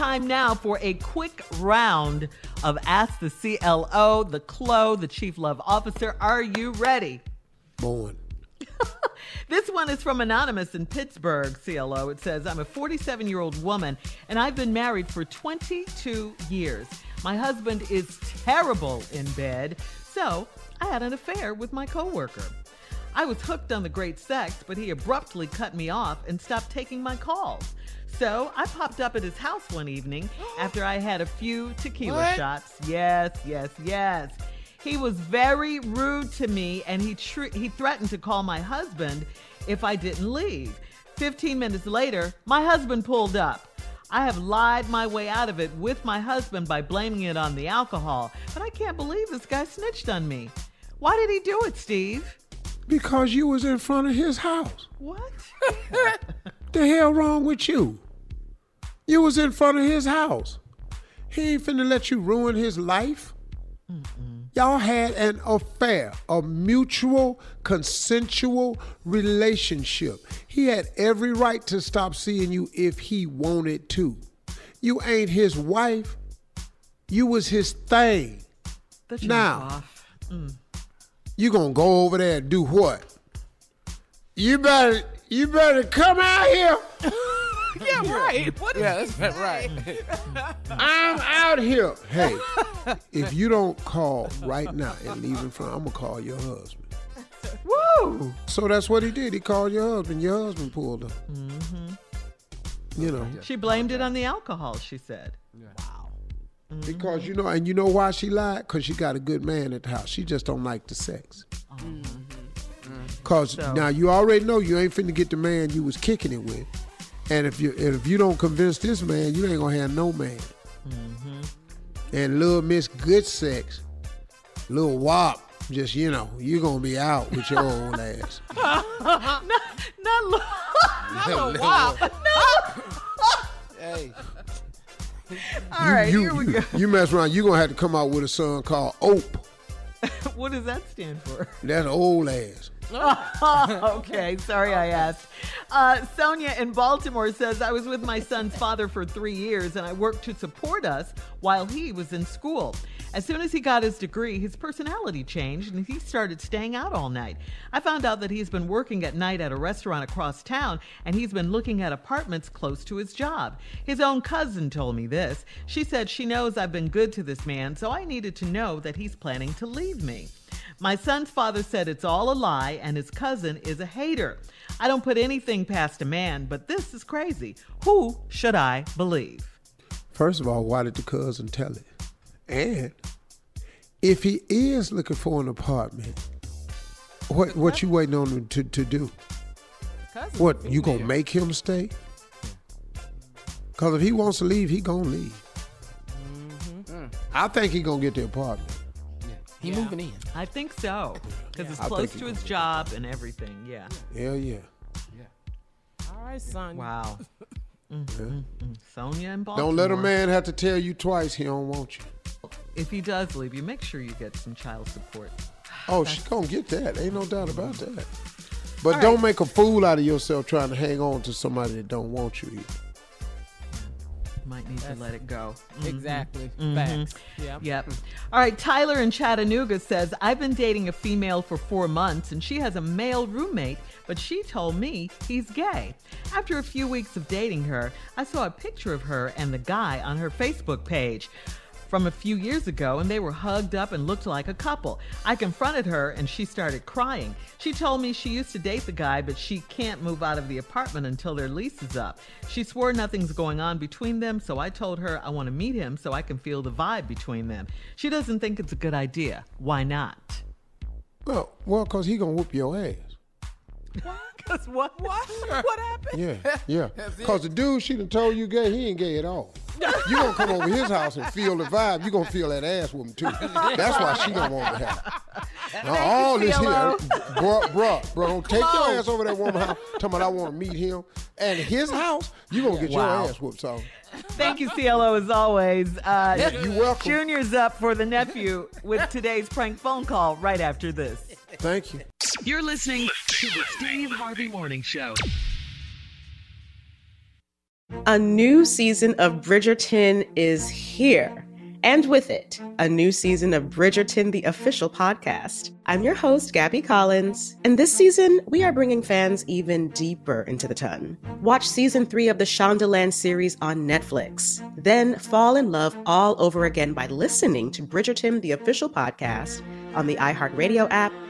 Time now for a quick round of Ask the CLO, the CLO, the Chief Love Officer. Are you ready? Born. This one is from Anonymous in Pittsburgh, CLO. It says, I'm a 47 year old woman and I've been married for 22 years. My husband is terrible in bed, so I had an affair with my coworker. I was hooked on the great sex, but he abruptly cut me off and stopped taking my calls. So I popped up at his house one evening after I had a few tequila What? shots. Yes, yes, yes. He was very rude to me and he tr- he threatened to call my husband if I didn't leave. 15 minutes later, my husband pulled up. I have lied my way out of it with my husband by blaming it on the alcohol, but I can't believe this guy snitched on me. Why did he do it, Steve? Because you was in front of his house. What? The hell wrong with you? You was in front of his house. He ain't finna let you ruin his life. Y'all had an affair, a mutual, consensual relationship. He had every right to stop seeing you if he wanted to. You ain't his wife. You was his thing. That's Now, you gonna go over there and do what? You better, you better come out here. yeah, right. What is Yeah, that's right. I'm out here. Hey, if you don't call right now and leave in front, I'm gonna call your husband. Woo! So that's what he did. He called your husband. Your husband pulled up. Mm-hmm. You know, She blamed it on the alcohol, she said. Wow. Because you mm-hmm. know, and you know why she lied? Because she got a good man at the house. She just don't like the sex. Oh. Mm-hmm. Cause So- now you already know you ain't finna get the man you was kicking it with, and if you if you don't convince this man, you ain't gonna have no man. Mm-hmm. And little Miss Good Sex, little Wop, just you know, you gonna be out with your old ass. Not lo- not a wow. hey, All you, right, you, here we you, go. you mess around, you gonna have to come out with a son called Ope. What does that stand for? That's old ass. okay, sorry I asked. Uh, Sonia in Baltimore says, I was with my son's father for three years and I worked to support us while he was in school. As soon as he got his degree, his personality changed and he started staying out all night. I found out that he's been working at night at a restaurant across town and he's been looking at apartments close to his job. His own cousin told me this. She said she knows I've been good to this man, so I needed to know that he's planning to leave me. My son's father said it's all a lie and his cousin is a hater. I don't put anything past a man, but this is crazy. Who should I believe? First of all, why did the cousin tell it? And if he is looking for an apartment, what what you waiting on him to, to do? What you gonna make him stay? Cause if he wants to leave, he gonna leave. Mm-hmm. Mm. I think he gonna get the apartment. He moving in. I think so. Because it's I close to his job and everything. Yeah. Hell yeah. Yeah. All right, son. Wow. Mm, mm, mm. Sonia in Baltimore. Don't let a man have to tell you twice he don't want you. If he does leave you, make sure you get some child support. Oh, she gonna get that. Ain't no doubt about that. But don't make a fool out of yourself trying to hang on to somebody that don't want you either. Might need to let it go. Mhm. Exactly. Mhm. Facts. Yeah. Yep. All right. Tyler in Chattanooga says, I've been dating a female for four months and she has a male roommate, but she told me he's gay. After a few weeks of dating her, I saw a picture of her and the guy on her Facebook page from a few years ago and they were hugged up and looked like a couple. I confronted her and she started crying. She told me she used to date the guy, but she can't move out of the apartment until their lease is up. She swore nothing's going on between them, so I told her I want to meet him so I can feel the vibe between them. She doesn't think it's a good idea. Why not? Well, well, cause he gonna whoop your ass. Because what? What? what happened? Yeah, yeah. Cause the dude she done told you gay, he ain't gay at all. You gonna come over his house and feel the vibe. You gonna feel that ass woman too. That's why she don't want to have. Now, all this here, bro, bro, bro, don't take your ass over that woman house. Talking about I want to meet him and his house. You gonna get Wow. your ass whooped. So Thank you, CLO, as always. Uh, you welcome. Junior's up for the nephew with today's prank phone call right after this. Thank you. You're listening to the Steve Harvey Morning Show. A new season of Bridgerton is here. And with it, a new season of Bridgerton, the official podcast. I'm your host, Gabby Collins, and this season, we are bringing fans even deeper into the ton. Watch season three of the Shondaland series on Netflix. Then fall in love all over again by listening to Bridgerton, the official podcast, on the iHeartRadio app,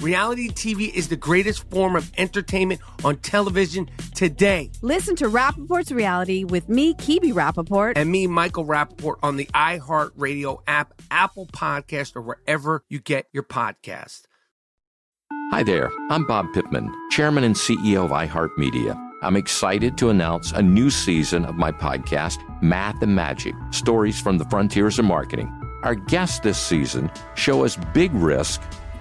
Reality TV is the greatest form of entertainment on television today. Listen to Rapaport's Reality with me, Kebby Rapaport. And me, Michael Rapaport, on the iHeartRadio app, Apple Podcast, or wherever you get your podcast. Hi there, I'm Bob Pittman, Chairman and CEO of iHeartMedia. I'm excited to announce a new season of my podcast, Math and Magic Stories from the Frontiers of Marketing. Our guests this season show us big risk